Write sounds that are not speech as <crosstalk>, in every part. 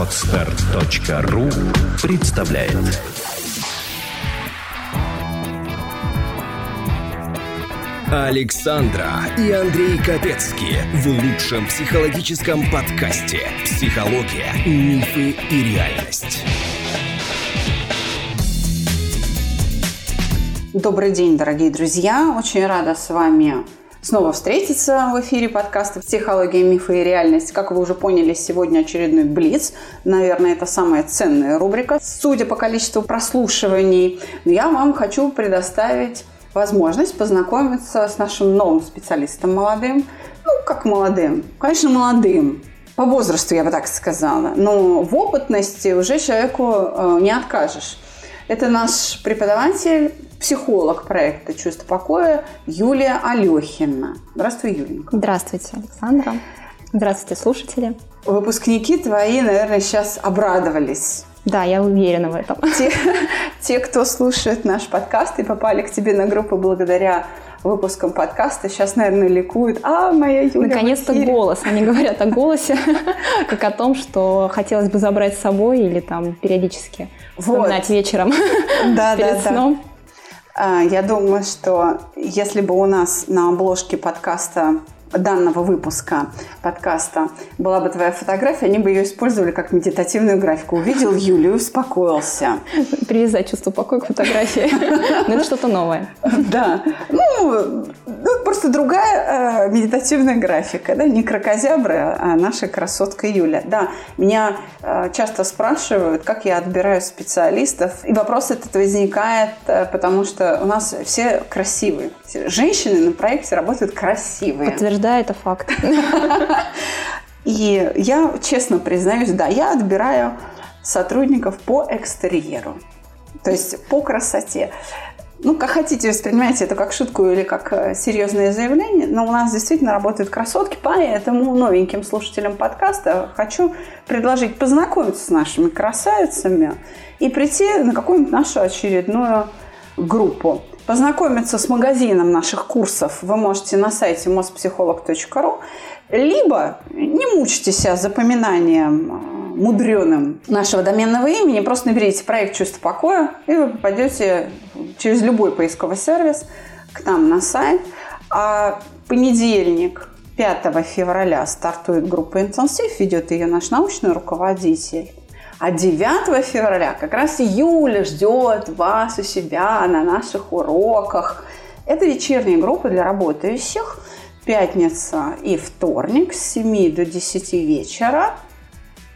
Отстар.ру представляет Александра и Андрей Капецки в лучшем психологическом подкасте «Психология, мифы и реальность». Добрый день, дорогие друзья! Очень рада с вами снова встретиться в эфире подкаста «Психология, мифы и реальность». Как вы уже поняли, сегодня очередной Блиц. Наверное, это самая ценная рубрика. Судя по количеству прослушиваний, я вам хочу предоставить возможность познакомиться с нашим новым специалистом молодым. Ну, как молодым? Конечно, молодым. По возрасту, я бы так сказала. Но в опытности уже человеку э, не откажешь. Это наш преподаватель психолог проекта «Чувство покоя» Юлия Алехина. Здравствуй, Юленька. Здравствуйте, Александра. Здравствуйте, слушатели. Выпускники твои, наверное, сейчас обрадовались. Да, я уверена в этом. Те, те, кто слушает наш подкаст и попали к тебе на группу благодаря выпускам подкаста, сейчас, наверное, ликуют. А, моя Юля Наконец-то голос. Они говорят о голосе, <laughs> как о том, что хотелось бы забрать с собой или там периодически вспоминать вот. вечером <laughs> да, перед да, сном. Да. А, я думаю, что если бы у нас на обложке подкаста данного выпуска подкаста была бы твоя фотография, они бы ее использовали как медитативную графику. Увидел Юлию, успокоился. Привязать чувство покоя к фотографии. Но <laughs> ну, это что-то новое. Да. Ну, ну, просто другая э, медитативная графика. Да? Не крокозябра, а наша красотка Юля. Да, меня э, часто спрашивают, как я отбираю специалистов. И вопрос этот возникает, э, потому что у нас все красивые. Женщины на проекте работают красивые. Подтверждаю да, это факт. И я честно признаюсь, да, я отбираю сотрудников по экстерьеру, то есть по красоте. Ну, как хотите, воспринимайте это как шутку или как э, серьезное заявление, но у нас действительно работают красотки, поэтому новеньким слушателям подкаста хочу предложить познакомиться с нашими красавицами и прийти на какую-нибудь нашу очередную группу. Познакомиться с магазином наших курсов вы можете на сайте mospsycholog.ru, либо не мучьте себя запоминанием э, мудреным нашего доменного имени, просто наберите проект «Чувство покоя», и вы попадете через любой поисковый сервис к нам на сайт. А понедельник, 5 февраля, стартует группа «Интенсив», ведет ее наш научный руководитель. А 9 февраля как раз Юля ждет вас у себя на наших уроках. Это вечерние группы для работающих. Пятница и вторник с 7 до 10 вечера.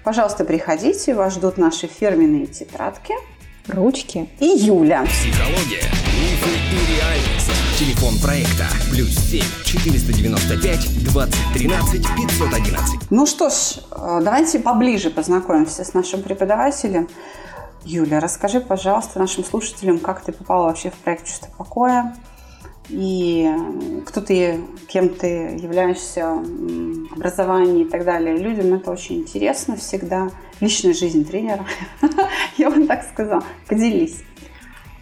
Пожалуйста, приходите, вас ждут наши фирменные тетрадки. Ручки. И Юля. Психология, мифы и реальность. Телефон проекта плюс 7 495 2013 511. Ну что ж, э, давайте поближе познакомимся с нашим преподавателем. Юля, расскажи, пожалуйста, нашим слушателям, как ты попала вообще в проект «Чувство покоя», и кто ты, кем ты являешься, образование и так далее. Людям это очень интересно всегда. Личная жизнь тренера, <laughs> я бы так сказала. Поделись.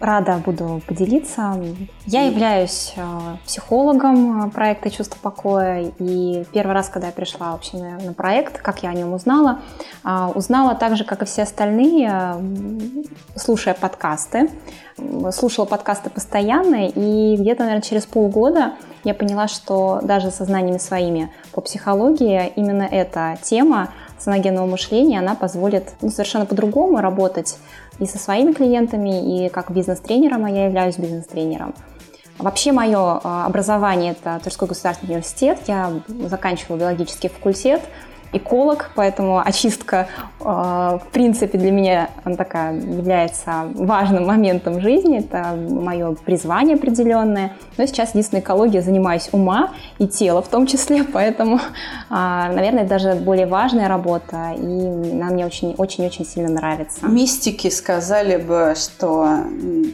Рада буду поделиться. Я являюсь э, психологом проекта «Чувство покоя». И первый раз, когда я пришла вообще на, на проект, как я о нем узнала, э, узнала так же, как и все остальные, слушая подкасты. Слушала подкасты постоянно, и где-то, наверное, через полгода я поняла, что даже со знаниями своими по психологии именно эта тема саногенного мышления, она позволит ну, совершенно по-другому работать и со своими клиентами, и как бизнес-тренером, а я являюсь бизнес-тренером. Вообще мое а, образование – это Тверской государственный университет. Я заканчивала биологический факультет – эколог, поэтому очистка, э, в принципе, для меня такая является важным моментом жизни. Это мое призвание определенное. Но сейчас единственной экологией занимаюсь ума и тела в том числе, <laughs> поэтому, а, наверное, даже более важная работа, и она мне очень-очень-очень сильно нравится. Мистики сказали бы, что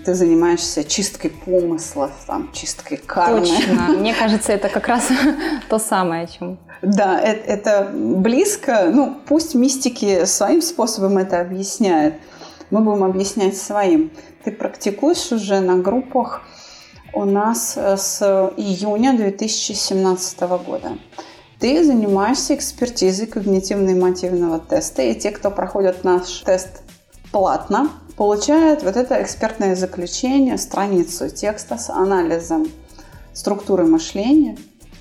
ты занимаешься чисткой помыслов, там, чисткой кармы. Точно. <laughs> Мне кажется, это как раз <laughs> то самое, о чем да, это, это близко. Ну, пусть мистики своим способом это объясняют. Мы будем объяснять своим. Ты практикуешь уже на группах у нас э, с июня 2017 года. Ты занимаешься экспертизой когнитивно-эмотивного теста, и те, кто проходят наш тест платно, получают вот это экспертное заключение, страницу текста с анализом структуры мышления,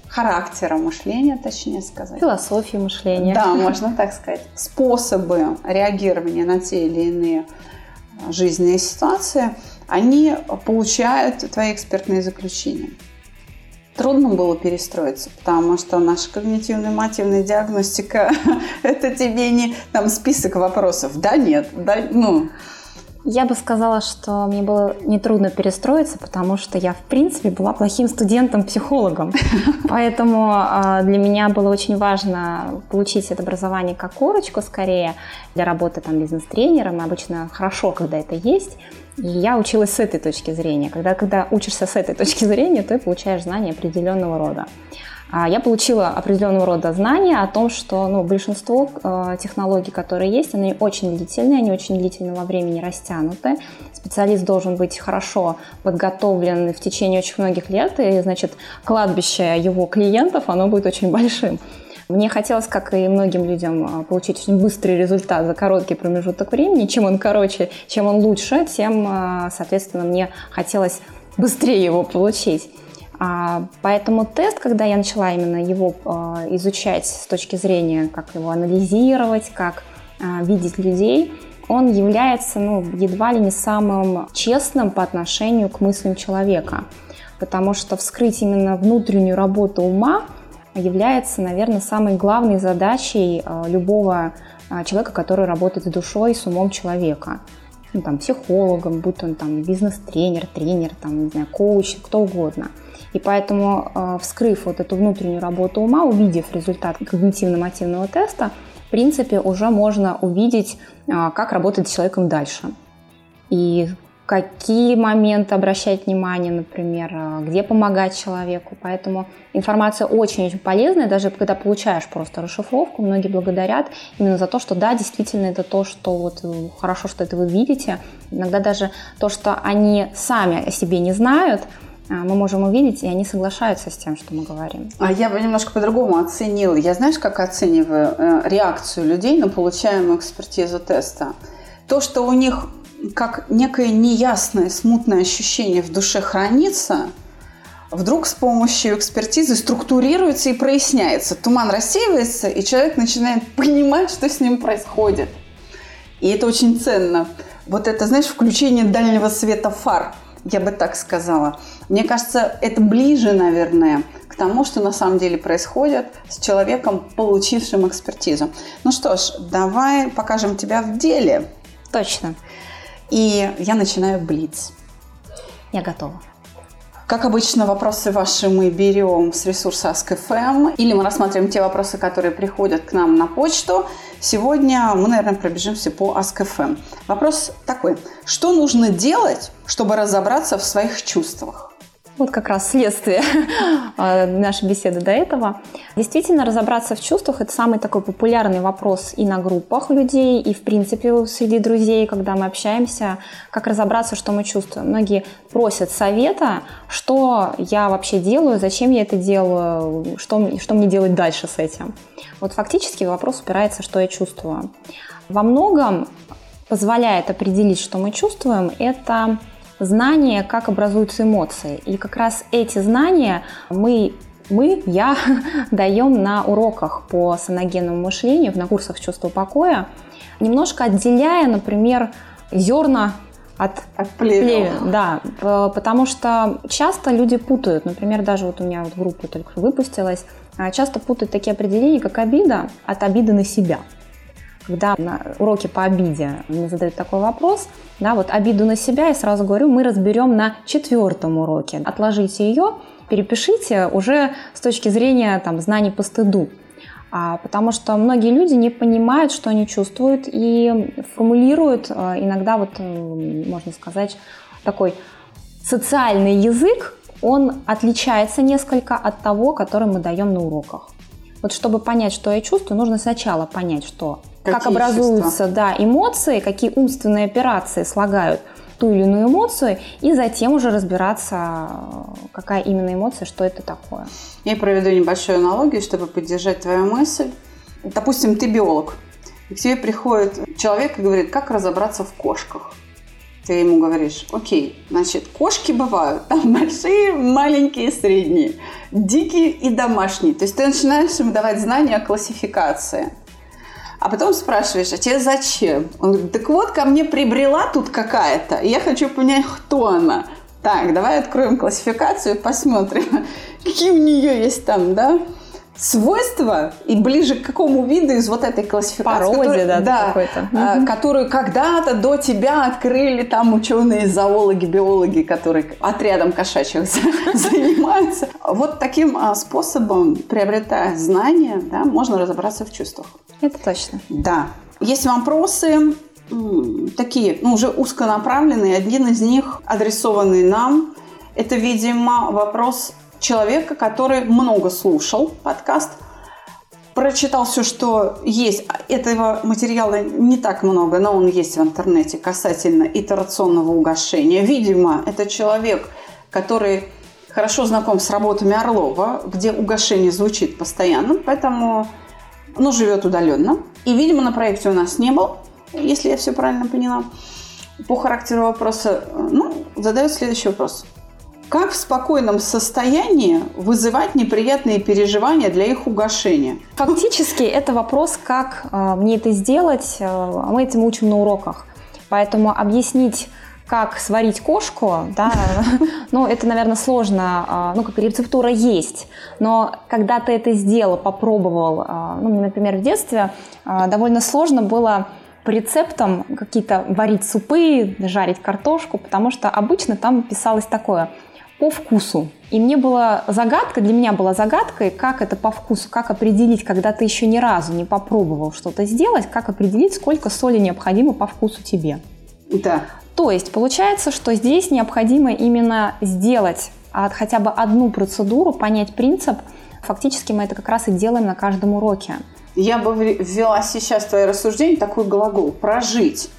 характера мышления, точнее сказать. Философии мышления. Да, можно так сказать. Способы реагирования на те или иные жизненные ситуации, они получают твои экспертные заключения. Трудно было перестроиться, потому что наша когнитивно-мотивная диагностика <laughs> – это тебе не там список вопросов. Да, нет, да, ну, я бы сказала, что мне было нетрудно перестроиться, потому что я, в принципе, была плохим студентом-психологом. <laughs> Поэтому а, для меня было очень важно получить это образование как корочку скорее для работы там бизнес-тренером. Обычно хорошо, когда это есть. И я училась с этой точки зрения. Когда, когда учишься с этой точки зрения, ты получаешь знания определенного рода. А, я получила определенного рода знания о том, что ну, большинство э, технологий, которые есть, они очень длительные, они очень длительного времени растянуты. Специалист должен быть хорошо подготовлен в течение очень многих лет, и, значит, кладбище его клиентов, оно будет очень большим. Мне хотелось, как и многим людям, э, получить очень быстрый результат за короткий промежуток времени. Чем он короче, чем он лучше, тем, соответственно, мне хотелось быстрее его получить. А, поэтому тест, когда я начала именно его а, изучать с точки зрения, как его анализировать, как а, видеть людей, он является ну, едва ли не самым честным по отношению к мыслям человека. Потому что вскрыть именно внутреннюю работу ума является, наверное, самой главной задачей любого человека, который работает с душой, с умом человека. Ну, там, психологом, будь он там бизнес-тренер, тренер, там, не знаю, коуч, кто угодно – и поэтому, э, вскрыв вот эту внутреннюю работу ума, увидев результат когнитивно-мотивного теста, в принципе, уже можно увидеть, э, как работать с человеком дальше. И какие моменты обращать внимание, например, э, где помогать человеку. Поэтому информация очень-очень полезная, даже когда получаешь просто расшифровку, многие благодарят именно за то, что да, действительно это то, что вот хорошо, что это вы видите. Иногда даже то, что они сами о себе не знают – а, мы можем увидеть, и они соглашаются с тем, что мы говорим. А я бы немножко по-другому оценила. Я знаешь, как оцениваю э, реакцию людей на получаемую экспертизу теста? То, что у них как некое неясное, смутное ощущение в душе хранится, вдруг с помощью экспертизы структурируется и проясняется. Туман рассеивается, и человек начинает понимать, что с ним происходит. И это очень ценно. Вот это, знаешь, включение дальнего света фар – я бы так сказала. Мне кажется, это ближе, наверное, к тому, что на самом деле происходит с человеком, получившим экспертизу. Ну что ж, давай покажем тебя в деле. Точно. И я начинаю блиц. Я готова. Как обычно, вопросы ваши мы берем с ресурса Ask.fm или мы рассматриваем те вопросы, которые приходят к нам на почту. Сегодня мы, наверное, пробежимся по Ask.fm. Вопрос такой. Что нужно делать, чтобы разобраться в своих чувствах? Вот как раз следствие <laughs> а, нашей беседы до этого. Действительно, разобраться в чувствах – это самый такой популярный вопрос и на группах людей, и в принципе среди друзей, когда мы общаемся, как разобраться, что мы чувствуем. Многие просят совета, что я вообще делаю, зачем я это делаю, что, что мне делать дальше с этим. Вот фактически вопрос упирается, что я чувствую. Во многом позволяет определить, что мы чувствуем, это знание, как образуются эмоции. И как раз эти знания мы мы, я, <laughs> даем на уроках по саногенному мышлению, на курсах чувства покоя, немножко отделяя, например, зерна от, от плевел. Да, потому что часто люди путают, например, даже вот у меня вот группа только выпустилась, а, часто путают такие определения, как обида от обиды на себя когда на уроке по обиде мне задают такой вопрос, да, вот обиду на себя, я сразу говорю, мы разберем на четвертом уроке. Отложите ее, перепишите уже с точки зрения там, знаний по стыду. А, потому что многие люди не понимают, что они чувствуют и формулируют а, иногда, вот, можно сказать, такой социальный язык, он отличается несколько от того, который мы даем на уроках. Вот чтобы понять, что я чувствую, нужно сначала понять, что Какие как образуются да, эмоции, какие умственные операции слагают ту или иную эмоцию, и затем уже разбираться, какая именно эмоция, что это такое. Я проведу небольшую аналогию, чтобы поддержать твою мысль. Допустим, ты биолог, и к тебе приходит человек и говорит, как разобраться в кошках. Ты ему говоришь, окей, значит, кошки бывают, там <laughs> большие, маленькие, средние, дикие и домашние. То есть ты начинаешь им давать знания о классификации. А потом спрашиваешь, а тебе зачем? Он говорит, так вот, ко мне прибрела тут какая-то, и я хочу понять, кто она. Так, давай откроем классификацию и посмотрим, <laughs> какие у нее есть там, да, свойства и ближе к какому виду из вот этой классификации, Породе, который, да, да какой-то. а, которую когда-то до тебя открыли там ученые, зоологи, биологи, которые отрядом кошачьих <laughs> занимаются. Вот таким а, способом, приобретая знания, да, можно разобраться в чувствах. Это точно. Да. Есть вопросы такие, ну, уже узконаправленные. Один из них, адресованный нам, это, видимо, вопрос человека, который много слушал подкаст, прочитал все, что есть. Этого материала не так много, но он есть в интернете касательно итерационного угошения. Видимо, это человек, который хорошо знаком с работами Орлова, где угошение звучит постоянно, поэтому ну, живет удаленно. И, видимо, на проекте у нас не был, если я все правильно поняла. По характеру вопроса, ну, задает следующий вопрос. Как в спокойном состоянии вызывать неприятные переживания для их угошения? Фактически это вопрос, как э, мне это сделать. Э, мы этим учим на уроках. Поэтому объяснить как сварить кошку, да, <laughs> ну, это, наверное, сложно, э, ну, как рецептура есть, но когда ты это сделал, попробовал, э, ну, например, в детстве довольно сложно было по рецептам какие-то варить супы, жарить картошку, потому что обычно там писалось такое – по вкусу. И мне была загадка, для меня была загадкой, как это по вкусу, как определить, когда ты еще ни разу не попробовал что-то сделать, как определить, сколько соли необходимо по вкусу тебе. Да. То есть получается, что здесь необходимо именно сделать хотя бы одну процедуру, понять принцип. Фактически мы это как раз и делаем на каждом уроке. Я бы ввела сейчас твое рассуждение такой глагол «прожить».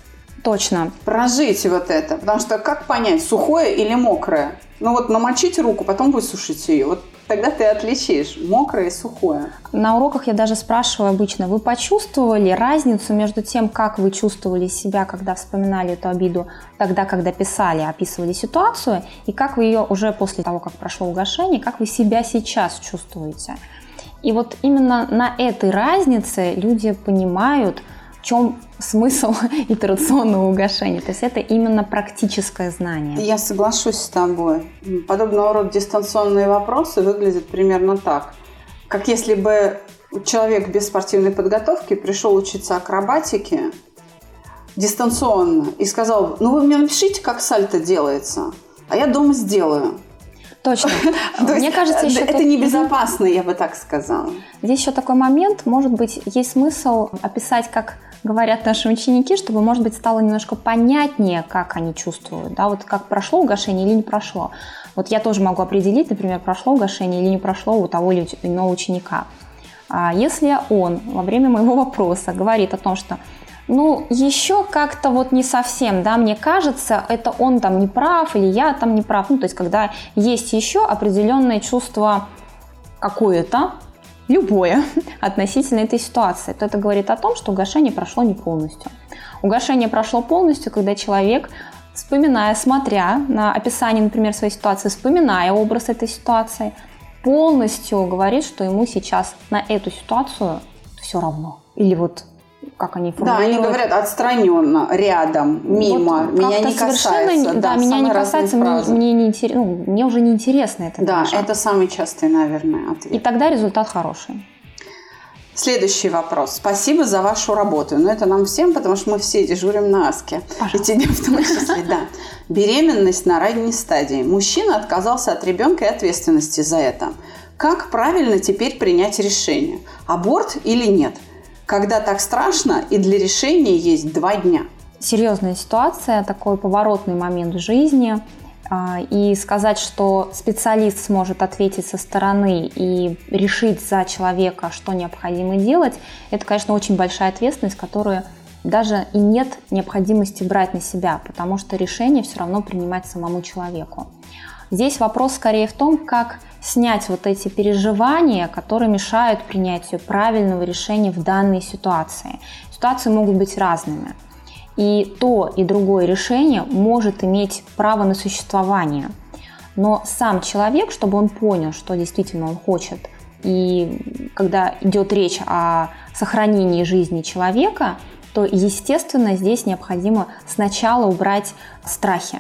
Точно. Прожить вот это. Потому что как понять, сухое или мокрое? Ну вот намочить руку, потом высушить ее. Вот тогда ты отличишь мокрое и сухое. На уроках я даже спрашиваю обычно, вы почувствовали разницу между тем, как вы чувствовали себя, когда вспоминали эту обиду, тогда, когда писали, описывали ситуацию, и как вы ее уже после того, как прошло угошение, как вы себя сейчас чувствуете. И вот именно на этой разнице люди понимают, в чем смысл <laughs> итерационного угошения. То есть это именно практическое знание. Я соглашусь с тобой. Подобного рода дистанционные вопросы выглядят примерно так. Как если бы человек без спортивной подготовки пришел учиться акробатике дистанционно и сказал, ну вы мне напишите, как сальто делается, а я дома сделаю. Точно. <laughs> Мне кажется, еще это небезопасно, я бы так сказала. Здесь еще такой момент, может быть, есть смысл описать, как говорят наши ученики, чтобы, может быть, стало немножко понятнее, как они чувствуют, да, вот как прошло угошение или не прошло. Вот я тоже могу определить, например, прошло угошение или не прошло у того или иного ученика. А если он во время моего вопроса говорит о том, что ну, еще как-то вот не совсем, да, мне кажется, это он там не прав или я там не прав. Ну, то есть, когда есть еще определенное чувство какое-то, любое относительно этой ситуации, то это говорит о том, что угошение прошло не полностью. Угошение прошло полностью, когда человек, вспоминая, смотря на описание, например, своей ситуации, вспоминая образ этой ситуации, полностью говорит, что ему сейчас на эту ситуацию все равно. Или вот как они формулируют. Да, они говорят отстраненно, рядом, мимо, вот меня не касается. Да, да меня не касается, мне, мне, не интерес, ну, мне уже не интересно это. Да, даже. это самый частый, наверное, ответ. И тогда результат хороший. Следующий вопрос. Спасибо за вашу работу. Но это нам всем, потому что мы все дежурим на АСКе. Пожалуйста. И тебе в том <laughs> числе, да. Беременность на ранней стадии. Мужчина отказался от ребенка и ответственности за это. Как правильно теперь принять решение? Аборт или нет? Когда так страшно, и для решения есть два дня. Серьезная ситуация, такой поворотный момент в жизни. А, и сказать, что специалист сможет ответить со стороны и решить за человека, что необходимо делать, это, конечно, очень большая ответственность, которую даже и нет необходимости брать на себя, потому что решение все равно принимать самому человеку. Здесь вопрос скорее в том, как снять вот эти переживания, которые мешают принятию правильного решения в данной ситуации. Ситуации могут быть разными. И то, и другое решение может иметь право на существование. Но сам человек, чтобы он понял, что действительно он хочет, и когда идет речь о сохранении жизни человека, то, естественно, здесь необходимо сначала убрать страхи.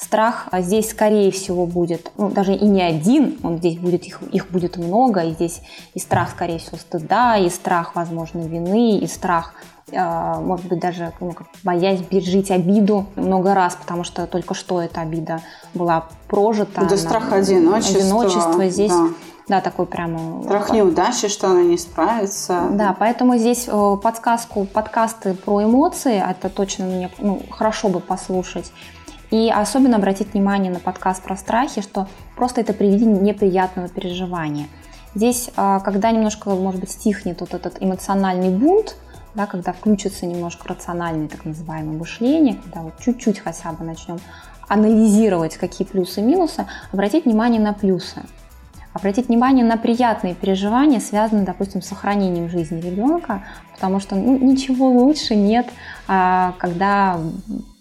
Страх а здесь, скорее всего, будет, ну, даже и не один, он здесь будет, их, их будет много, и здесь и страх, скорее всего, стыда, и страх, возможно, вины, и страх а, может быть, даже ну, боясь пережить обиду много раз, потому что только что эта обида была прожита. Да, страх одиночества. Одиночество здесь. Да. Да, такой прямо... Страх неудачи, что она не справится. Да, поэтому здесь э, подсказку, подкасты про эмоции, это точно мне ну, хорошо бы послушать. И особенно обратить внимание на подкаст про страхи, что просто это приведение неприятного переживания. Здесь, а, когда немножко, может быть, стихнет вот этот эмоциональный бунт, да, когда включится немножко рациональное так называемое мышление, когда вот чуть-чуть хотя бы начнем анализировать, какие плюсы и минусы, обратить внимание на плюсы. Обратить внимание на приятные переживания, связанные, допустим, с сохранением жизни ребенка, потому что ну, ничего лучше нет, а, когда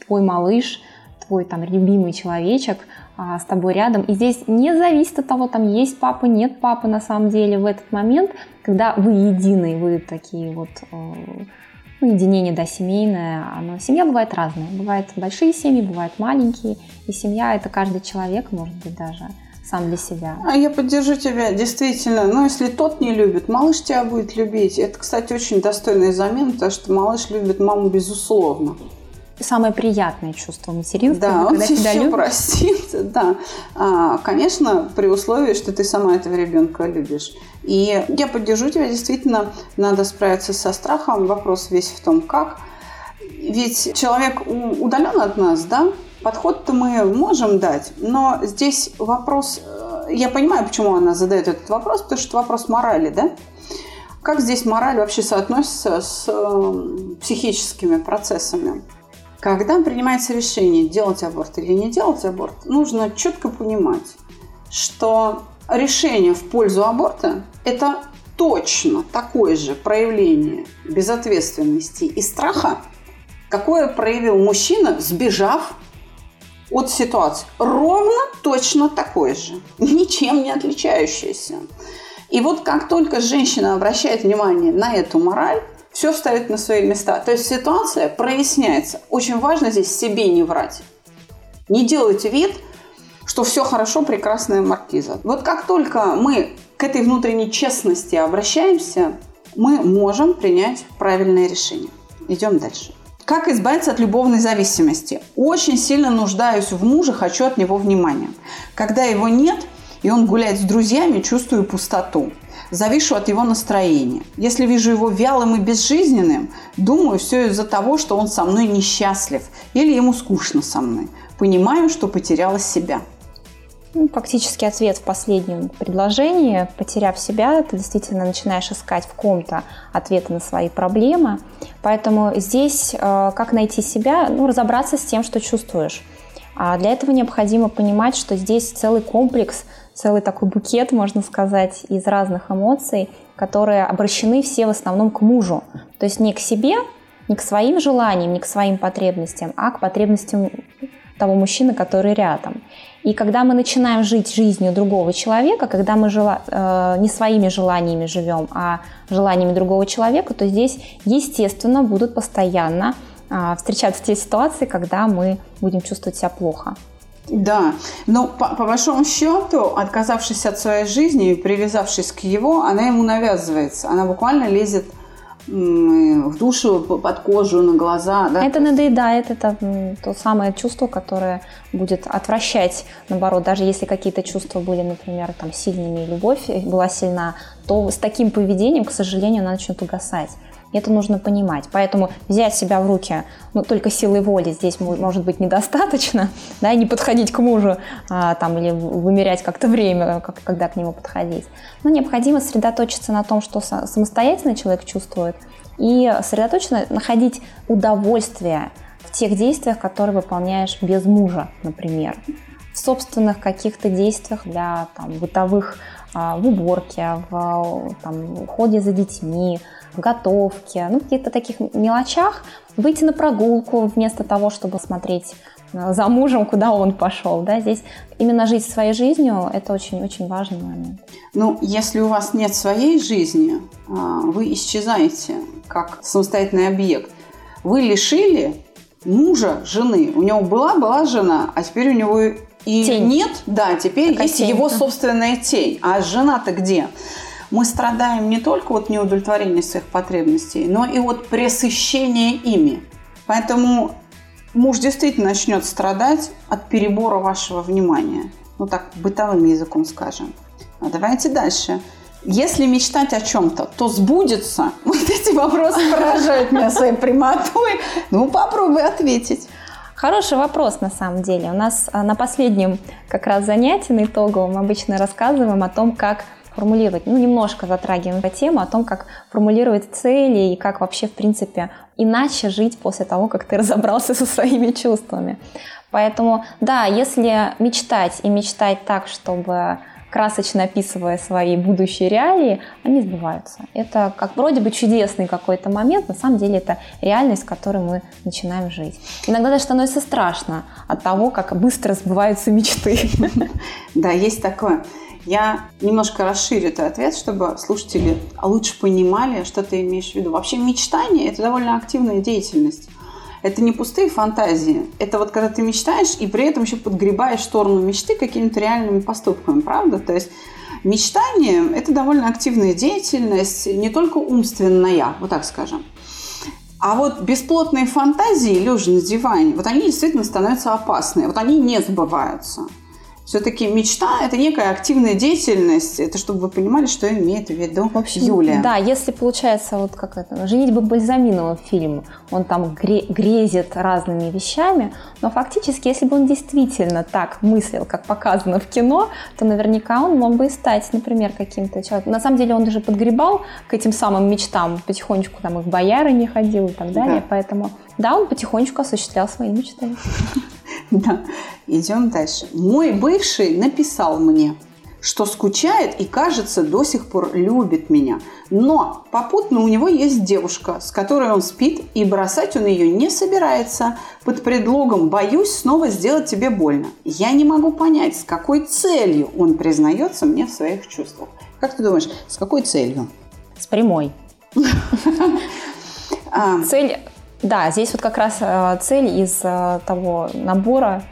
твой малыш – твой там любимый человечек а, с тобой рядом. И здесь не зависит от того, там есть папа, нет папы на самом деле в этот момент, когда вы едины, вы такие вот э, ну, единение, да, семейное, оно, семья бывает разная. Бывают большие семьи, бывают маленькие. И семья – это каждый человек, может быть, даже сам для себя. А я поддержу тебя, действительно. Но если тот не любит, малыш тебя будет любить. Это, кстати, очень достойная замена, потому что малыш любит маму безусловно самое приятное чувство материнства. Да, он тебя еще любит. простит, <laughs> да. А, конечно, при условии, что ты сама этого ребенка любишь. И я поддержу тебя, действительно, надо справиться со страхом. Вопрос весь в том, как. Ведь человек удален от нас, да, подход-то мы можем дать, но здесь вопрос, э, я понимаю, почему она задает этот вопрос, потому что это вопрос морали, да? Как здесь мораль вообще соотносится с э, психическими процессами? Когда принимается решение, делать аборт или не делать аборт, нужно четко понимать, что решение в пользу аборта – это точно такое же проявление безответственности и страха, какое проявил мужчина, сбежав от ситуации. Ровно точно такое же, ничем не отличающееся. И вот как только женщина обращает внимание на эту мораль, все встает на свои места. То есть ситуация проясняется. Очень важно здесь себе не врать. Не делайте вид, что все хорошо, прекрасная маркиза. Вот как только мы к этой внутренней честности обращаемся, мы можем принять правильное решение. Идем дальше. Как избавиться от любовной зависимости? Очень сильно нуждаюсь в муже, хочу от него внимания. Когда его нет, и он гуляет с друзьями, чувствую пустоту завишу от его настроения. Если вижу его вялым и безжизненным, думаю, все из-за того, что он со мной несчастлив или ему скучно со мной. Понимаю, что потеряла себя. Ну, фактически ответ в последнем предложении. Потеряв себя, ты действительно начинаешь искать в ком-то ответы на свои проблемы. Поэтому здесь э, как найти себя? Ну, разобраться с тем, что чувствуешь. А для этого необходимо понимать, что здесь целый комплекс целый такой букет, можно сказать, из разных эмоций, которые обращены все в основном к мужу. То есть не к себе, не к своим желаниям, не к своим потребностям, а к потребностям того мужчины, который рядом. И когда мы начинаем жить жизнью другого человека, когда мы жела, э, не своими желаниями живем, а желаниями другого человека, то здесь, естественно, будут постоянно э, встречаться те ситуации, когда мы будем чувствовать себя плохо. Да, но по, по большому счету, отказавшись от своей жизни и привязавшись к его, она ему навязывается. Она буквально лезет в душу, под кожу, на глаза. Да? Это надоедает, это то самое чувство, которое будет отвращать, наоборот, даже если какие-то чувства были, например, там, сильными, любовь была сильна, то с таким поведением, к сожалению, она начнет угасать. Это нужно понимать. Поэтому взять себя в руки, ну, только силой воли здесь может быть недостаточно, <laughs> да, и не подходить к мужу а, там, или вымерять как-то время, как, когда к нему подходить. Но необходимо сосредоточиться на том, что самостоятельно человек чувствует, и сосредоточенно находить удовольствие в тех действиях, которые выполняешь без мужа, например. В собственных каких-то действиях для там, бытовых а, в уборке, в там, уходе за детьми, в готовке, ну, каких-то таких мелочах, выйти на прогулку вместо того, чтобы смотреть э, за мужем, куда он пошел. Да? Здесь именно жить своей жизнью – это очень-очень важный момент. Ну, если у вас нет своей жизни, а, вы исчезаете как самостоятельный объект. Вы лишили мужа жены. У него была была жена, а теперь у него и тень. нет, да, теперь Такая есть тень. его собственная тень. А жена-то где? Мы страдаем не только от неудовлетворения своих потребностей, но и от пресыщения ими. Поэтому муж действительно начнет страдать от перебора вашего внимания. Ну так, бытовым языком скажем. А давайте дальше. Если мечтать о чем-то, то сбудется. <laughs> Вот эти вопросы поражают меня своей прямотой. Ну, попробуй ответить. Хороший вопрос на самом деле. У нас а, на последнем как раз занятии на итоговом обычно рассказываем о том, как формулировать, ну, немножко затрагиваем тему о том, как формулировать цели и как вообще, в принципе, иначе жить после того, как ты <laughs> разобрался со своими чувствами. Поэтому, да, если мечтать и мечтать так, чтобы красочно описывая свои будущие реалии, они сбываются. Это как вроде бы чудесный какой-то момент, на самом деле это реальность, в которой мы начинаем жить. Иногда даже становится страшно от того, как быстро сбываются мечты. <laughs> Да, есть такое. Я немножко расширю этот ответ, чтобы слушатели лучше понимали, что ты имеешь в виду. Вообще мечтание – это довольно активная деятельность. Это не пустые фантазии. Это вот когда ты мечтаешь и при этом еще подгребаешь сторону мечты какими-то реальными поступками, правда? То есть мечтание – это довольно активная деятельность, не только умственная, вот так скажем. А вот бесплотные фантазии, лежа на диване, вот они действительно становятся опасны. Вот они не сбываются. Все-таки мечта – это некая активная деятельность. Это чтобы вы понимали, что имеет в виду в общем, Юлия. Да, если получается, вот как это, «Женить бы Бальзаминова» фильм, он там гре- грезит разными вещами, но фактически, если бы он действительно так мыслил, как показано в кино, то наверняка он мог бы и стать, например, каким-то человеком. На самом деле он даже подгребал к этим самым мечтам, потихонечку там и в бояры не ходил и так далее, да. поэтому да, он потихонечку осуществлял свои мечты. <laughs> Да, идем дальше. Мой бывший написал мне, что скучает и, кажется, до сих пор любит меня. Но попутно у него есть девушка, с которой он спит, и бросать он ее не собирается под предлогом «боюсь снова сделать тебе больно». Я не могу понять, с какой целью он признается мне в своих чувствах. Как ты думаешь, с какой целью? С прямой. <laughs> А. Цель да, здесь вот как раз э, цель из э, того набора,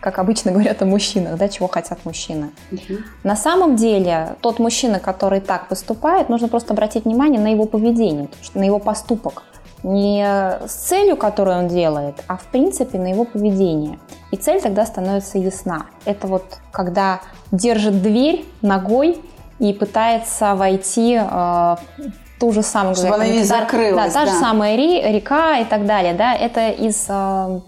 как обычно <laughs> говорят о мужчинах, да, чего хотят мужчины. Угу. На самом деле, тот мужчина, который так поступает, нужно просто обратить внимание на его поведение, на его поступок. Не с целью, которую он делает, а в принципе на его поведение. И цель тогда становится ясна. Это вот когда держит дверь ногой и пытается войти э, ту же самую... Чтобы она не закрылась. Да, та да. же самая река и так далее. Да, это из э,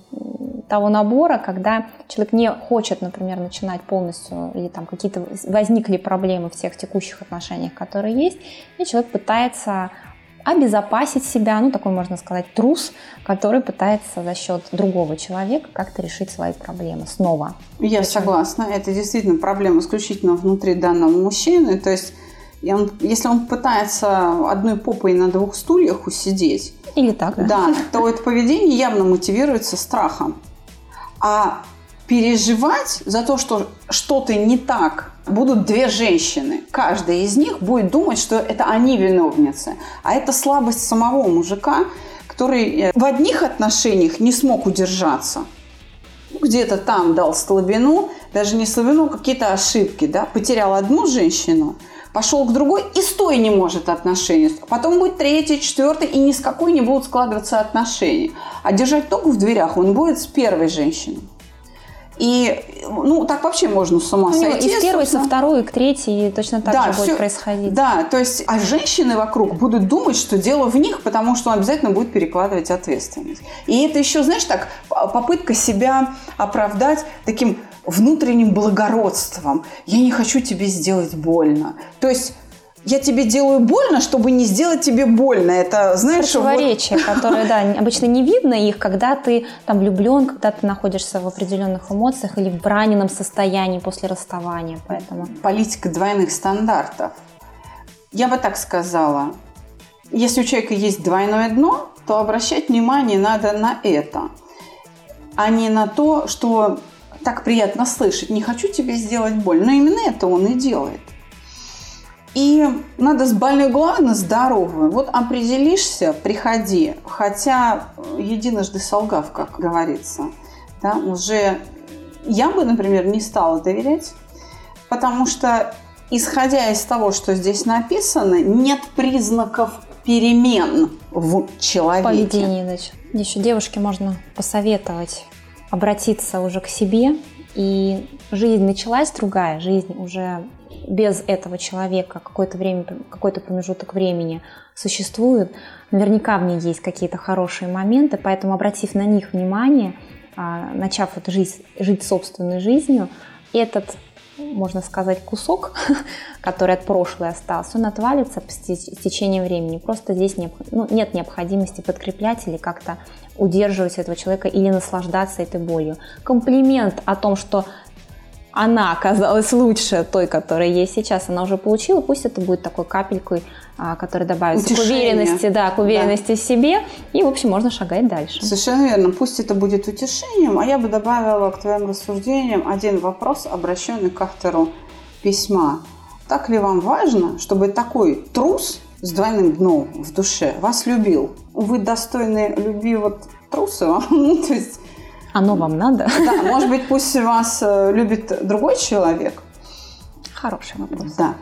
того набора, когда человек не хочет, например, начинать полностью, или там какие-то возникли проблемы в тех текущих отношениях, которые есть, и человек пытается обезопасить себя, ну, такой, можно сказать, трус, который пытается за счет другого человека как-то решить свои проблемы снова. Я Причем... согласна, это действительно проблема исключительно внутри данного мужчины, то есть и он, если он пытается одной попой на двух стульях усидеть, или так, да. да, то это поведение явно мотивируется страхом. А переживать за то, что что-то не так, будут две женщины. Каждая из них будет думать, что это они виновницы. А это слабость самого мужика, который э, в одних отношениях не смог удержаться. Где-то там дал слабину, даже не слабину, какие-то ошибки. Да? Потерял одну женщину – пошел к другой и с той не может отношения. Потом будет третий, четвертый, и ни с какой не будут складываться отношения. А держать ногу в дверях он будет с первой женщиной. И, ну, так вообще можно с ума У него сойти. из первой со второй к третьей точно так Да, же будет всё- происходить. Да, то есть, а женщины вокруг будут думать, что дело в них, потому что он обязательно будет перекладывать ответственность. И это еще, знаешь, так, попытка себя оправдать таким внутренним благородством. Я не хочу тебе сделать больно. То есть, я тебе делаю больно, чтобы не сделать тебе больно. Это, знаешь, вот- Противоречия, <laughs> которые, да, обычно не видно их, когда ты там влюблен, когда ты находишься в определенных эмоциях или в раненом состоянии после расставания. Поэтому политика двойных стандартов. Я бы так сказала. Если у человека есть двойное дно, то обращать внимание надо на это, а не на то, что так приятно слышать. Не хочу тебе сделать боль. Но именно это он и делает. И надо с больной головы здоровую. Вот определишься, приходи. Хотя э, единожды солгав, как говорится. Да, уже я бы, например, не стала доверять, потому что, исходя из того, что здесь написано, нет признаков перемен в человеке. поведение, значит. Еще девушке можно посоветовать обратиться уже к себе, и жизнь началась другая, жизнь уже без этого человека какое-то время, какой-то промежуток времени существует. Наверняка в ней есть какие-то хорошие моменты, поэтому обратив на них внимание, а, начав вот жить, жить собственной жизнью, этот, можно сказать, кусок, <laughs> который от прошлой остался, он отвалится с те- с течением времени. Просто здесь необх- ну, нет необходимости подкреплять или как-то удерживать этого человека или наслаждаться этой болью. Комплимент о том, что она оказалась лучше той, которая есть сейчас, она уже получила, пусть это будет такой капелькой, а, которая добавится к Утешение. уверенности, да, к уверенности в себе, и, в общем, можно шагать дальше. Совершенно верно. Пусть это будет утешением, а я бы добавила к твоим рассуждениям один вопрос, обращенный к автору письма. Так ли вам важно, чтобы такой трус с двойным дном в душе вас любил? Вы достойны любви вот труса? <laughs> Ну, то есть, Оно вам надо? да, может быть, пусть вас э, любит другой человек, Хороший вопрос. Да.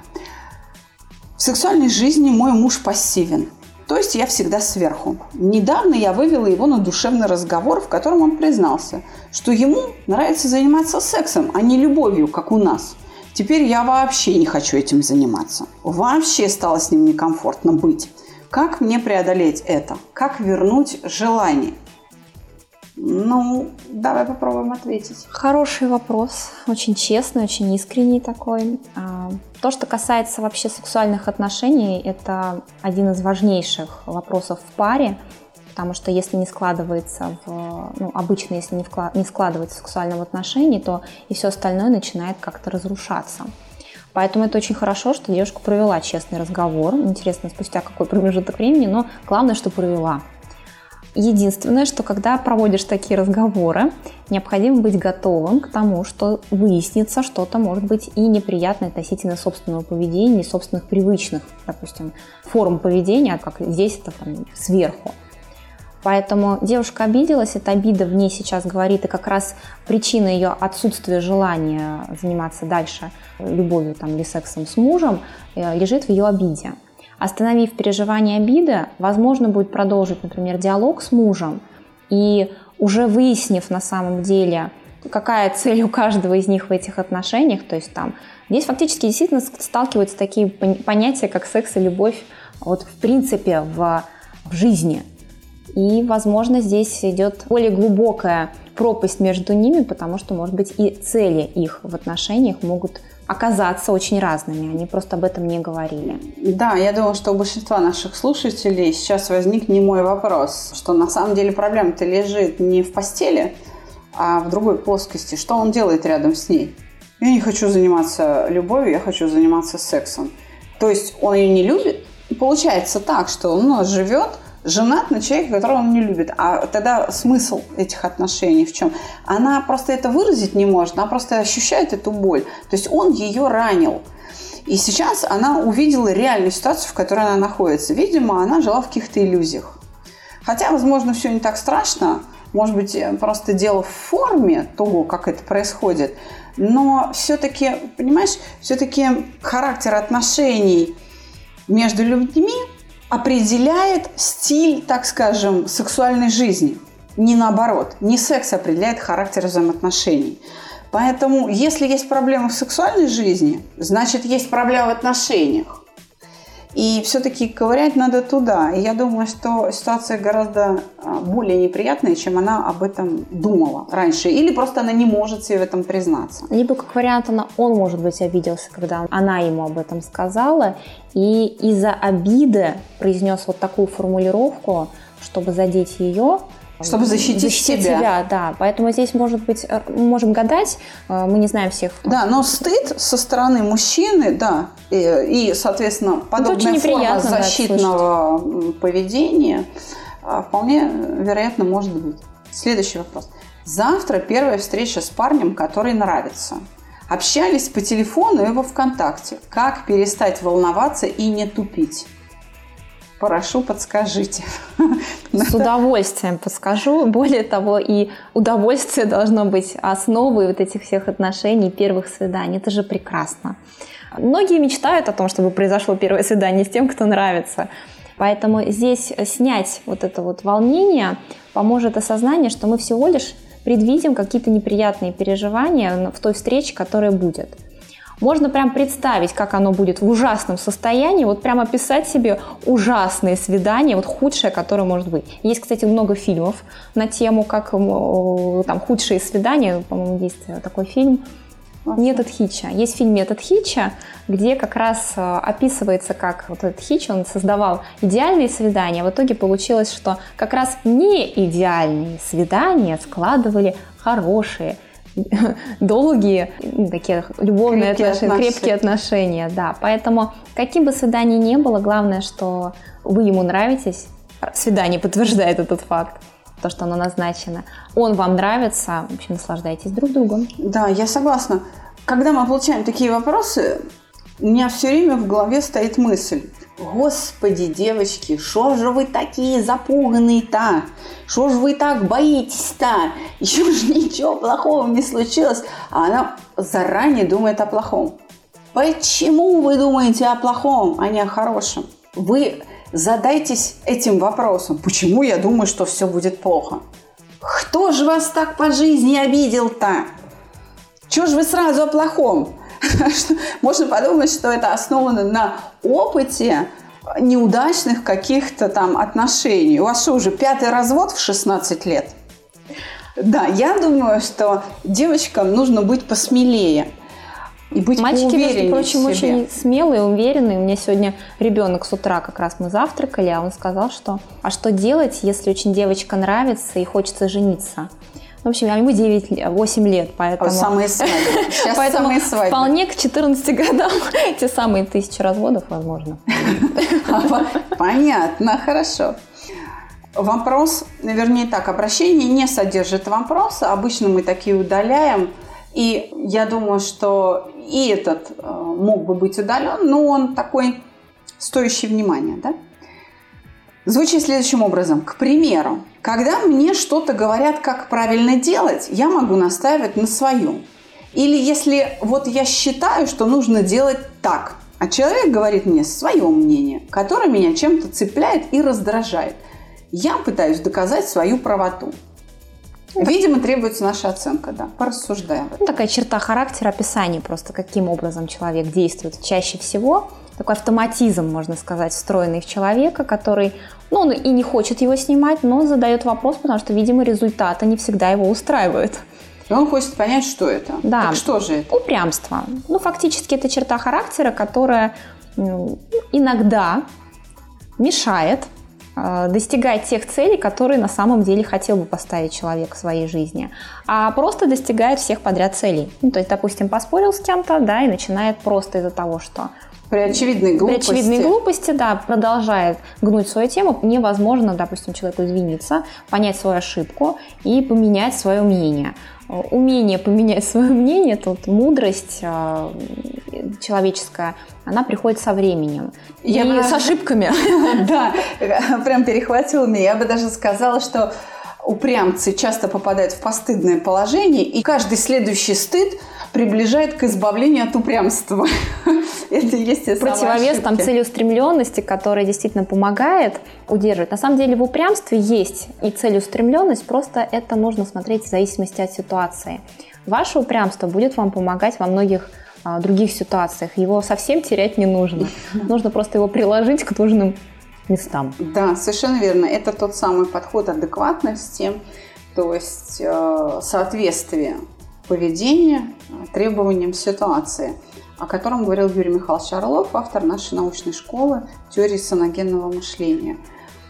В сексуальной жизни мой муж пассивен. То есть я всегда сверху. Недавно я вывела его на душевный разговор, в котором он признался, что ему нравится заниматься сексом, а не любовью, как у нас. Теперь я вообще не хочу этим заниматься. Вообще стало с ним некомфортно быть. Как мне преодолеть это? Как вернуть желание? Ну, давай попробуем ответить. Хороший вопрос, очень честный, очень искренний такой. А, То, что касается вообще сексуальных отношений, это один из важнейших вопросов в паре, потому что если не складывается в, ну, обычно, если не, вкла- не складывается в сексуальном отношении, то и все остальное начинает как-то разрушаться. Поэтому это очень хорошо, что девушка провела честный разговор. Интересно, спустя какой промежуток времени, но главное, что провела. Единственное, что когда проводишь такие разговоры, необходимо быть готовым к тому, что выяснится что-то, может быть, и неприятное относительно собственного поведения и собственных привычных, допустим, форм поведения, как здесь это там, сверху. Поэтому девушка обиделась, эта обида в ней сейчас говорит, и как раз причина ее отсутствия желания заниматься дальше любовью там, или сексом с мужем э, лежит в ее обиде. Остановив переживание обиды, возможно будет продолжить, например, диалог с мужем и уже выяснив на самом деле, какая цель у каждого из них в этих отношениях, то есть там здесь фактически действительно сталкиваются такие пон- понятия, как секс и любовь, вот в принципе в, в жизни. И, возможно, здесь идет более глубокая пропасть между ними, потому что, может быть, и цели их в отношениях могут оказаться очень разными. Они просто об этом не говорили. Да, я думаю, что у большинства наших слушателей сейчас возник не мой вопрос, что на самом деле проблема-то лежит не в постели, а в другой плоскости. Что он делает рядом с ней? Я не хочу заниматься любовью, я хочу заниматься сексом. То есть он ее не любит. Получается так, что он живет, женат на человеке, которого он не любит. А тогда смысл этих отношений в чем? Она просто это выразить не может, она просто ощущает эту боль. То есть он ее ранил. И сейчас она увидела реальную ситуацию, в которой она находится. Видимо, она жила в каких-то иллюзиях. Хотя, возможно, все не так страшно. Может быть, просто дело в форме того, как это происходит. Но все-таки, понимаешь, все-таки характер отношений между людьми определяет стиль, так скажем, сексуальной жизни. Не наоборот. Не секс определяет характер взаимоотношений. Поэтому, если есть проблемы в сексуальной жизни, значит, есть проблема в отношениях. И все-таки ковырять надо туда. И я думаю, что ситуация гораздо а, более неприятная, чем она об этом думала раньше. Или просто она не может себе в этом признаться. Либо, как вариант, она, он, может быть, обиделся, когда она ему об этом сказала. И из-за обиды произнес вот такую формулировку, чтобы задеть ее, чтобы защитить, защитить себя. себя. Да, поэтому здесь может быть, э, можем гадать, э, мы не знаем всех. Да, но стыд со стороны мужчины, да, и, и соответственно, подобная форма защитного да, поведения а, вполне вероятно может быть. Следующий вопрос. Завтра первая встреча с парнем, который нравится. Общались по телефону и во ВКонтакте. Как перестать волноваться и не тупить? Прошу, подскажите. С удовольствием подскажу. Более того, и удовольствие должно быть основой вот этих всех отношений, первых свиданий. Это же прекрасно. Многие мечтают о том, чтобы произошло первое свидание с тем, кто нравится. Поэтому здесь снять вот это вот волнение поможет осознание, что мы всего лишь предвидим какие-то неприятные переживания в той встрече, которая будет. Можно прям представить, как оно будет в ужасном состоянии, вот прям описать себе ужасные свидания, вот худшее, которое может быть. Есть, кстати, много фильмов на тему, как там худшие свидания, по-моему, есть такой фильм. Метод Хича. Есть фильм Метод Хича, где как раз э, описывается, как вот этот Хич, он создавал идеальные свидания. В итоге получилось, что как раз не идеальные свидания складывали хорошие, <laughs> долгие, ну, такие любовные крепкие отношения, отношения, крепкие отношения, да. Поэтому каким бы свиданий не было, главное, что вы ему нравитесь. Свидание подтверждает этот факт то, что оно назначено. Он вам нравится, в общем, наслаждайтесь друг другом. Да, я согласна. Когда мы получаем такие вопросы, у меня все время в голове стоит мысль. Господи, девочки, что же вы такие запуганные-то? Что же вы так боитесь-то? Еще же ничего плохого не случилось. А она заранее думает о плохом. Почему вы думаете о плохом, а не о хорошем? Вы задайтесь этим вопросом. Почему я думаю, что все будет плохо? Кто же вас так по жизни обидел-то? Чего же вы сразу о плохом? <laughs> Можно подумать, что это основано на опыте неудачных каких-то там отношений. У вас что, уже пятый развод в 16 лет? Да, я думаю, что девочкам нужно быть посмелее и быть Мальчики, между прочим, очень смелые, уверенные. У меня сегодня ребенок с утра, как раз мы завтракали, а он сказал, что а что делать, если очень девочка нравится и хочется жениться? В общем, ему 9, 8 лет, поэтому... Самые свадьбы. <laughs> Сейчас поэтому самые свадьбы. вполне к 14 годам <laughs> те самые тысячи разводов возможно. Понятно, хорошо. Вопрос, вернее так, обращение не содержит вопроса. Обычно мы такие удаляем. И я думаю, что и этот э, мог бы быть удален, но он такой стоящий внимания, да? Звучит следующим образом. К примеру, когда мне что-то говорят, как правильно делать, я могу настаивать на своем. Или если вот я считаю, что нужно делать так, а человек говорит мне свое мнение, которое меня чем-то цепляет и раздражает, я пытаюсь доказать свою правоту. Видимо, требуется наша оценка, да. Порассуждаем. Ну, такая черта характера, описание просто, каким образом человек действует чаще всего. Такой автоматизм, можно сказать, встроенный в человека, который, ну, он и не хочет его снимать, но задает вопрос, потому что, видимо, результаты не всегда его устраивают. И он хочет понять, что это. Да. Так что же это? Упрямство. Ну, фактически, это черта характера, которая ну, иногда мешает Э, достигать тех целей, которые на самом деле хотел бы поставить человек в своей жизни, а просто достигает всех подряд целей. Ну, то есть, допустим, поспорил с кем-то, да, и начинает просто из-за того, что при очевидной глупости. При очевидной глупости, да, продолжает гнуть свою тему. Невозможно, допустим, человеку извиниться, понять свою ошибку и поменять свое мнение. Умение поменять <laughs> свое мнение, тут мудрость э, человеческая, она приходит со временем. Я и с ошибками. <laughs> Да, <laughs> прям перехватила меня. Я бы даже сказала, что упрямцы часто попадают в постыдное положение, и каждый следующий стыд приближает к избавлению от упрямства. <laughs> Это есть Противовес там целеустремленности, которая действительно помогает удерживать. На самом деле в упрямстве есть и целеустремленность, просто это нужно смотреть в зависимости от ситуации. Ваше упрямство будет вам помогать во многих а, других ситуациях. Его совсем терять не нужно. <laughs> Нужно просто его приложить к нужным местам. Да, совершенно верно. Это тот самый подход адекватности, то есть э, соответствие поведения требованиям ситуации, о котором говорил Юрий Михайлович Орлов, автор нашей научной школы теории саногенного мышления.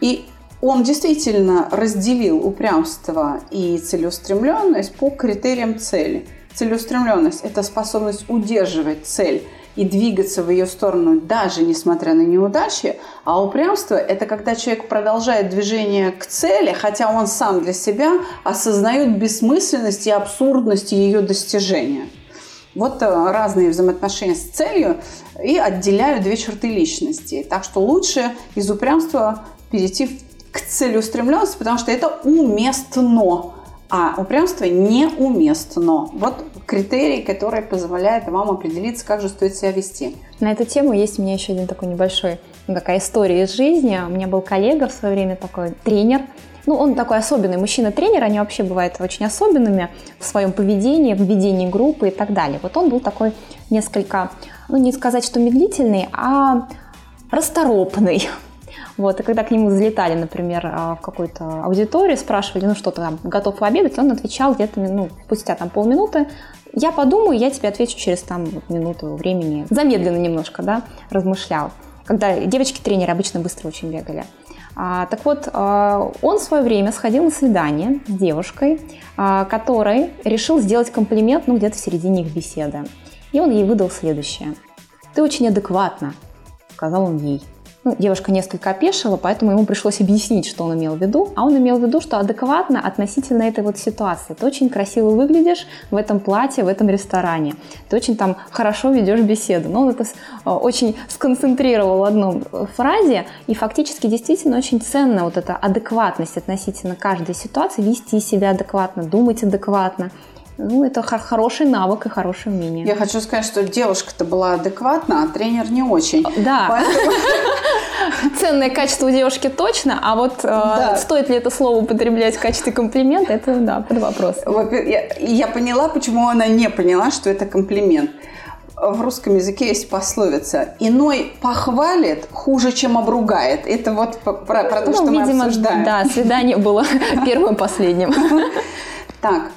И он действительно разделил упрямство и целеустремленность по критериям цели. Целеустремленность – это способность удерживать цель – и двигаться в ее сторону даже несмотря на неудачи, а упрямство – это когда человек продолжает движение к цели, хотя он сам для себя осознает бессмысленность и абсурдность ее достижения. Вот э, разные взаимоотношения с целью и отделяют две черты личности. Так что лучше из упрямства перейти к целеустремленности, потому что это уместно а упрямство неуместно. Вот критерий, который позволяет вам определиться, как же стоит себя вести. На эту тему есть у меня еще один такой небольшой, ну, такая история из жизни. У меня был коллега в свое время такой тренер, ну, он такой особенный мужчина-тренер, они вообще бывают очень особенными в своем поведении, в ведении группы и так далее. Вот он был такой несколько, ну, не сказать, что медлительный, а расторопный. Вот, и когда к нему залетали, например, а, в какую-то аудиторию, спрашивали, ну что ты там, готов пообедать, он отвечал где-то, ну, спустя там полминуты, я подумаю, я тебе отвечу через там минуту времени. Замедленно немножко, да, размышлял. Когда девочки-тренеры обычно быстро очень бегали. А, так вот, а, он в свое время сходил на свидание с девушкой, а, которой решил сделать комплимент, ну, где-то в середине их беседы. И он ей выдал следующее. «Ты очень адекватна», — сказал он ей. Ну, девушка несколько опешила, поэтому ему пришлось объяснить, что он имел в виду. А он имел в виду, что адекватно относительно этой вот ситуации. Ты очень красиво выглядишь в этом платье, в этом ресторане. Ты очень там хорошо ведешь беседу. Но он это э, очень сконцентрировал в одном э, фразе. И фактически действительно очень ценна вот эта адекватность относительно каждой ситуации. Вести себя адекватно, думать адекватно. Ну, это хороший навык и хорошее умение. Я хочу сказать, что девушка-то была адекватна, а тренер не очень. Да. Поэтому... <laughs> Ценное качество у девушки точно, а вот э, да. э, стоит ли это слово употреблять в качестве комплимента, это, да, под вопрос. Я, я поняла, почему она не поняла, что это комплимент. В русском языке есть пословица «иной похвалит хуже, чем обругает». Это вот про, про то, ну, что видимо, мы обсуждаем. Да, свидание было <laughs> первым и <laughs> последним. Так,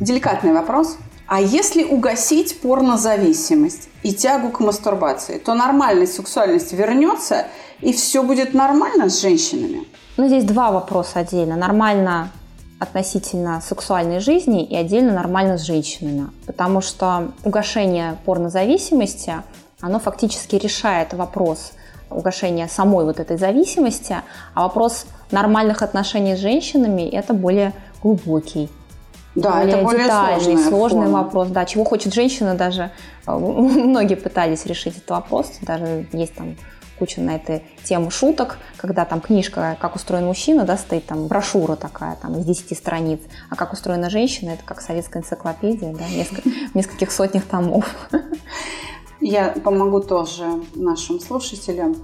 Деликатный вопрос. А если угасить порнозависимость и тягу к мастурбации, то нормальная сексуальность вернется, и все будет нормально с женщинами? Ну, здесь два вопроса отдельно. Нормально относительно сексуальной жизни и отдельно нормально с женщинами. Потому что угошение порнозависимости, оно фактически решает вопрос угошения самой вот этой зависимости, а вопрос нормальных отношений с женщинами – это более глубокий да, более это более детальный, сложный форма. вопрос. Да, чего хочет женщина даже. Э, <laughs> многие пытались решить этот вопрос. Даже есть там куча на эту тему шуток, когда там книжка «Как устроен мужчина», да, стоит там брошюра такая, там из 10 страниц, а «Как устроена женщина» — это как советская энциклопедия, да, несколько, <laughs> нескольких сотнях томов. Я помогу тоже нашим слушателям.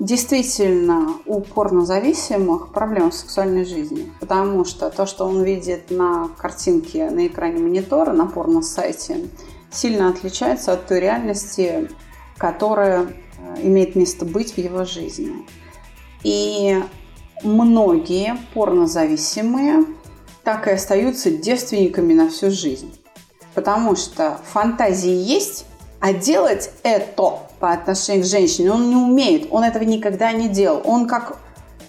Действительно, у порнозависимых проблемы в сексуальной жизни, потому что то, что он видит на картинке на экране монитора на порно-сайте, сильно отличается от той реальности, которая э, имеет место быть в его жизни. И многие порнозависимые так и остаются девственниками на всю жизнь. Потому что фантазии есть, а делать это по отношению к женщине он не умеет. Он этого никогда не делал. Он как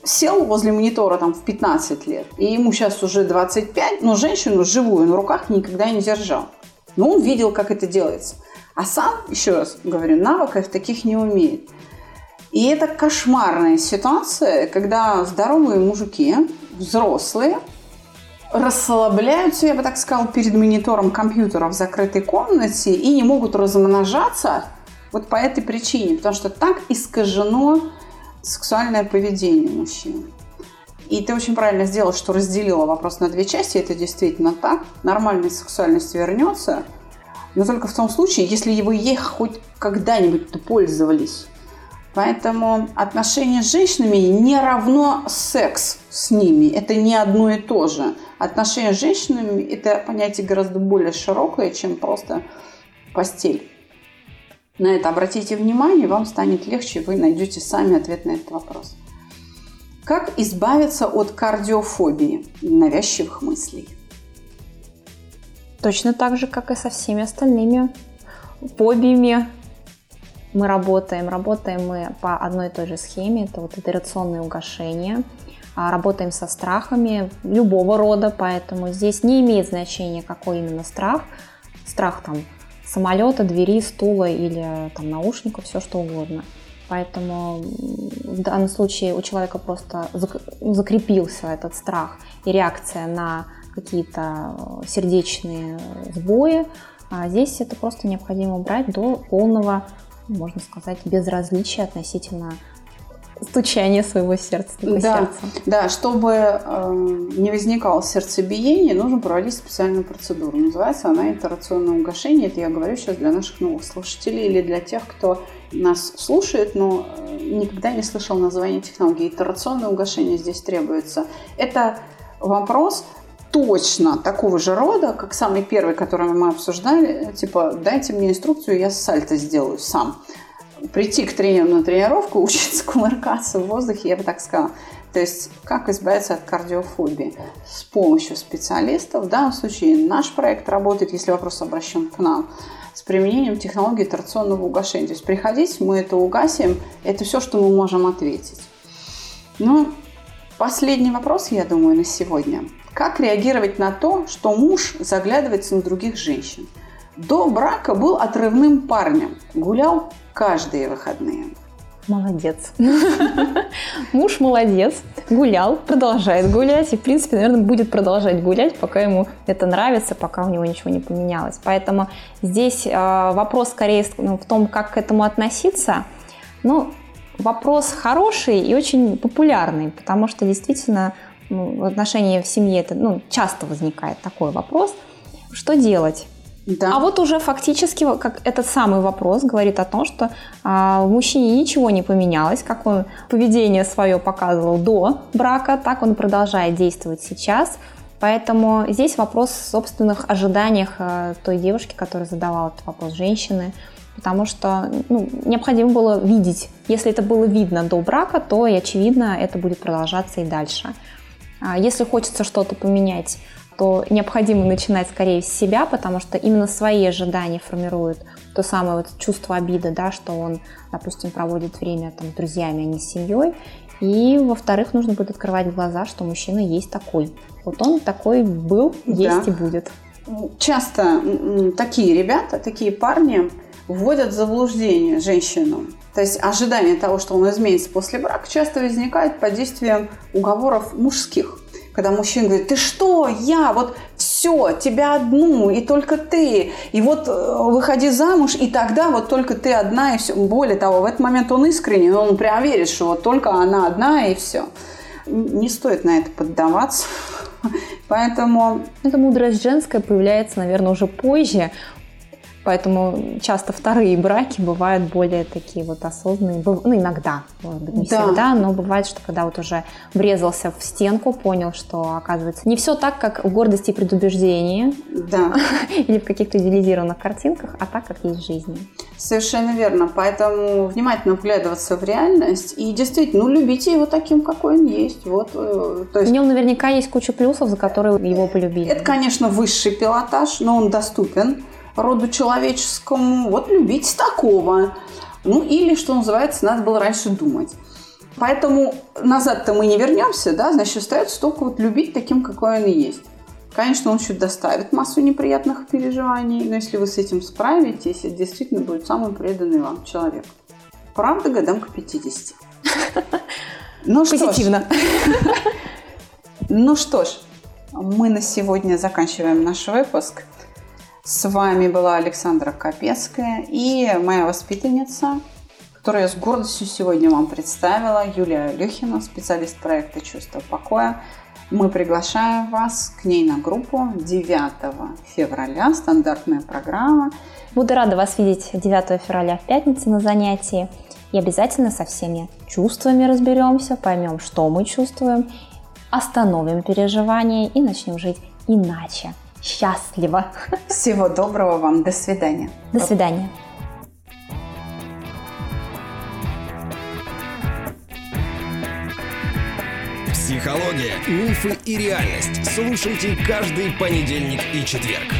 сел возле монитора там в 15 лет, и ему сейчас уже 25, но женщину живую на руках никогда не держал. Но он видел, как это делается. А сам, еще раз говорю, навыков таких не умеет. И это кошмарная ситуация, когда здоровые мужики, взрослые, расслабляются, я бы так сказала, перед монитором компьютера в закрытой комнате и не могут размножаться вот по этой причине, потому что так искажено сексуальное поведение мужчин. И ты очень правильно сделала, что разделила вопрос на две части. Это действительно так. Нормальная сексуальность вернется, но только в том случае, если вы ей хоть когда-нибудь пользовались. Поэтому отношения с женщинами не равно секс с ними. Это не одно и то же. Отношения с женщинами – это понятие гораздо более широкое, чем просто постель. На это обратите внимание, вам станет легче, вы найдете сами ответ на этот вопрос. Как избавиться от кардиофобии, навязчивых мыслей? Точно так же, как и со всеми остальными фобиями. Мы работаем, работаем мы по одной и той же схеме, это вот итерационное угошение. А, работаем со страхами любого рода, поэтому здесь не имеет значения, какой именно страх. Страх там самолета, двери, стула или там наушников, все что угодно. Поэтому в данном случае у человека просто закрепился этот страх и реакция на какие-то сердечные сбои. А здесь это просто необходимо брать до полного, можно сказать, безразличия относительно стучание своего сердца. Да, сердца. да, чтобы э, не возникало сердцебиение, нужно проводить специальную процедуру. Называется она итерационное угошение. Это я говорю сейчас для наших новых слушателей или для тех, кто нас слушает, но э, никогда не слышал название технологии. Итерационное угошение здесь требуется. Это вопрос точно такого же рода, как самый первый, который мы обсуждали, типа дайте мне инструкцию, я сальто сделаю сам прийти к тренеру на тренировку, <laughs> учиться кувыркаться в воздухе, я бы так сказала. То есть, как избавиться от кардиофобии? С помощью специалистов. В данном случае наш проект работает, если вопрос обращен к нам, с применением технологии торционного угошения. То есть, приходить, мы это угасим, это все, что мы можем ответить. Ну, последний вопрос, я думаю, на сегодня. Как реагировать на то, что муж заглядывается на других женщин? До брака был отрывным парнем, гулял каждые выходные. Молодец. <laughs> Муж молодец, гулял, продолжает гулять и, в принципе, наверное, будет продолжать гулять, пока ему это нравится, пока у него ничего не поменялось. Поэтому здесь э, вопрос скорее ну, в том, как к этому относиться. Ну, вопрос хороший и очень популярный, потому что действительно ну, в отношении в семье это ну, часто возникает такой вопрос. Что делать? Да. А вот уже фактически как этот самый вопрос говорит о том, что а, в мужчине ничего не поменялось, как он поведение свое показывал до брака, так он продолжает действовать сейчас. Поэтому здесь вопрос в собственных ожиданиях а, той девушки, которая задавала этот вопрос, женщины. Потому что ну, необходимо было видеть. Если это было видно до брака, то, и очевидно, это будет продолжаться и дальше. А если хочется что-то поменять то необходимо начинать скорее с себя, потому что именно свои ожидания формируют то самое вот чувство обиды, да, что он, допустим, проводит время там, с друзьями, а не с семьей. И, во-вторых, нужно будет открывать глаза, что мужчина есть такой. Вот он такой был, есть да. и будет. Часто такие ребята, такие парни вводят в заблуждение женщину. То есть ожидание того, что он изменится после брака, часто возникает под действием уговоров мужских когда мужчина говорит, ты что, я, вот все, тебя одну, и только ты, и вот э, выходи замуж, и тогда вот только ты одна, и все. Более того, в этот момент он искренний, он прям верит, что вот только она одна, и все. Не стоит на это поддаваться. <laughs> Поэтому... Эта мудрость женская появляется, наверное, уже позже. Поэтому часто вторые браки бывают более такие вот осознанные, ну иногда, может быть, не да. всегда, но бывает, что когда вот уже врезался в стенку, понял, что оказывается не все так, как в гордости и предубеждении, да. <laughs> или в каких-то идеализированных картинках, а так, как есть в жизни. Совершенно верно. Поэтому внимательно вглядываться в реальность и действительно, ну, любите его таким, какой он есть. Вот, э, то есть... В нем наверняка есть куча плюсов, за которые его полюбили. Это, конечно, высший пилотаж, но он доступен роду человеческому, вот любить такого. Ну или, что называется, надо было раньше думать. Поэтому назад-то мы не вернемся, да, значит, остается только вот любить таким, какой он и есть. Конечно, он еще доставит массу неприятных переживаний, но если вы с этим справитесь, это действительно будет самый преданный вам человек. Правда, годам к 50. <laughs> Ну Позитивно. <laughs> Ну что ж, мы на сегодня заканчиваем наш выпуск. С вами была Александра Капецкая и моя воспитанница которую я с гордостью сегодня вам представила, Юлия Алехина, специалист проекта «Чувство покоя». Мы приглашаем вас к ней на группу 9 февраля, стандартная программа. Буду рада вас видеть 9 февраля в пятницу на занятии. И обязательно со всеми чувствами разберемся, поймем, что мы чувствуем, остановим переживания и начнем жить иначе. Счастливо! Всего доброго вам. До свидания. До свидания. Психология, мифы и реальность. Слушайте каждый понедельник и четверг.